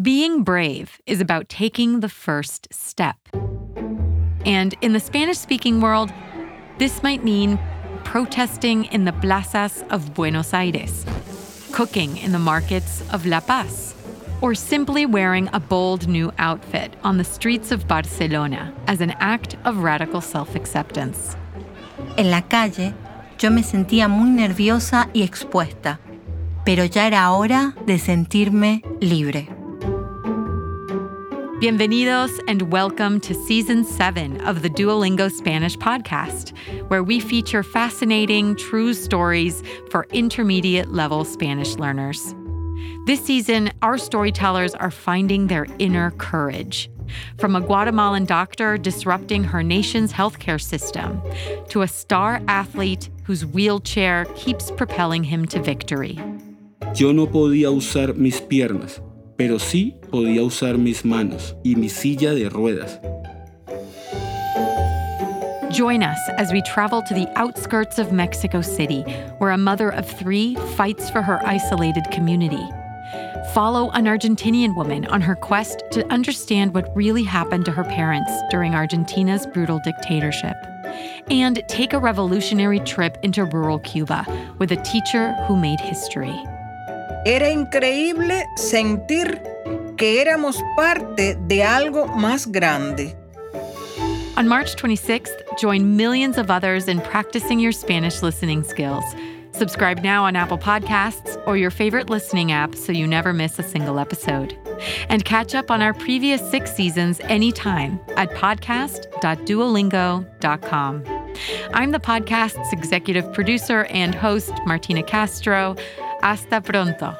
Being brave is about taking the first step. And in the Spanish speaking world, this might mean protesting in the plazas of Buenos Aires, cooking in the markets of La Paz, or simply wearing a bold new outfit on the streets of Barcelona as an act of radical self acceptance. En la calle, yo me sentía muy nerviosa y expuesta, pero ya era hora de sentirme libre. Bienvenidos and welcome to season seven of the Duolingo Spanish podcast, where we feature fascinating, true stories for intermediate level Spanish learners. This season, our storytellers are finding their inner courage. From a Guatemalan doctor disrupting her nation's healthcare system to a star athlete whose wheelchair keeps propelling him to victory. Yo no podía usar mis piernas, pero sí podía usar mis manos y mi silla de ruedas. Join us as we travel to the outskirts of Mexico City, where a mother of three fights for her isolated community. Follow an Argentinian woman on her quest to understand what really happened to her parents during Argentina's brutal dictatorship. And take a revolutionary trip into rural Cuba with a teacher who made history. Era increíble sentir que éramos parte de algo más grande. On March 26th, join millions of others in practicing your Spanish listening skills. Subscribe now on Apple Podcasts or your favorite listening app so you never miss a single episode. And catch up on our previous six seasons anytime at podcast.duolingo.com. I'm the podcast's executive producer and host, Martina Castro. Hasta pronto.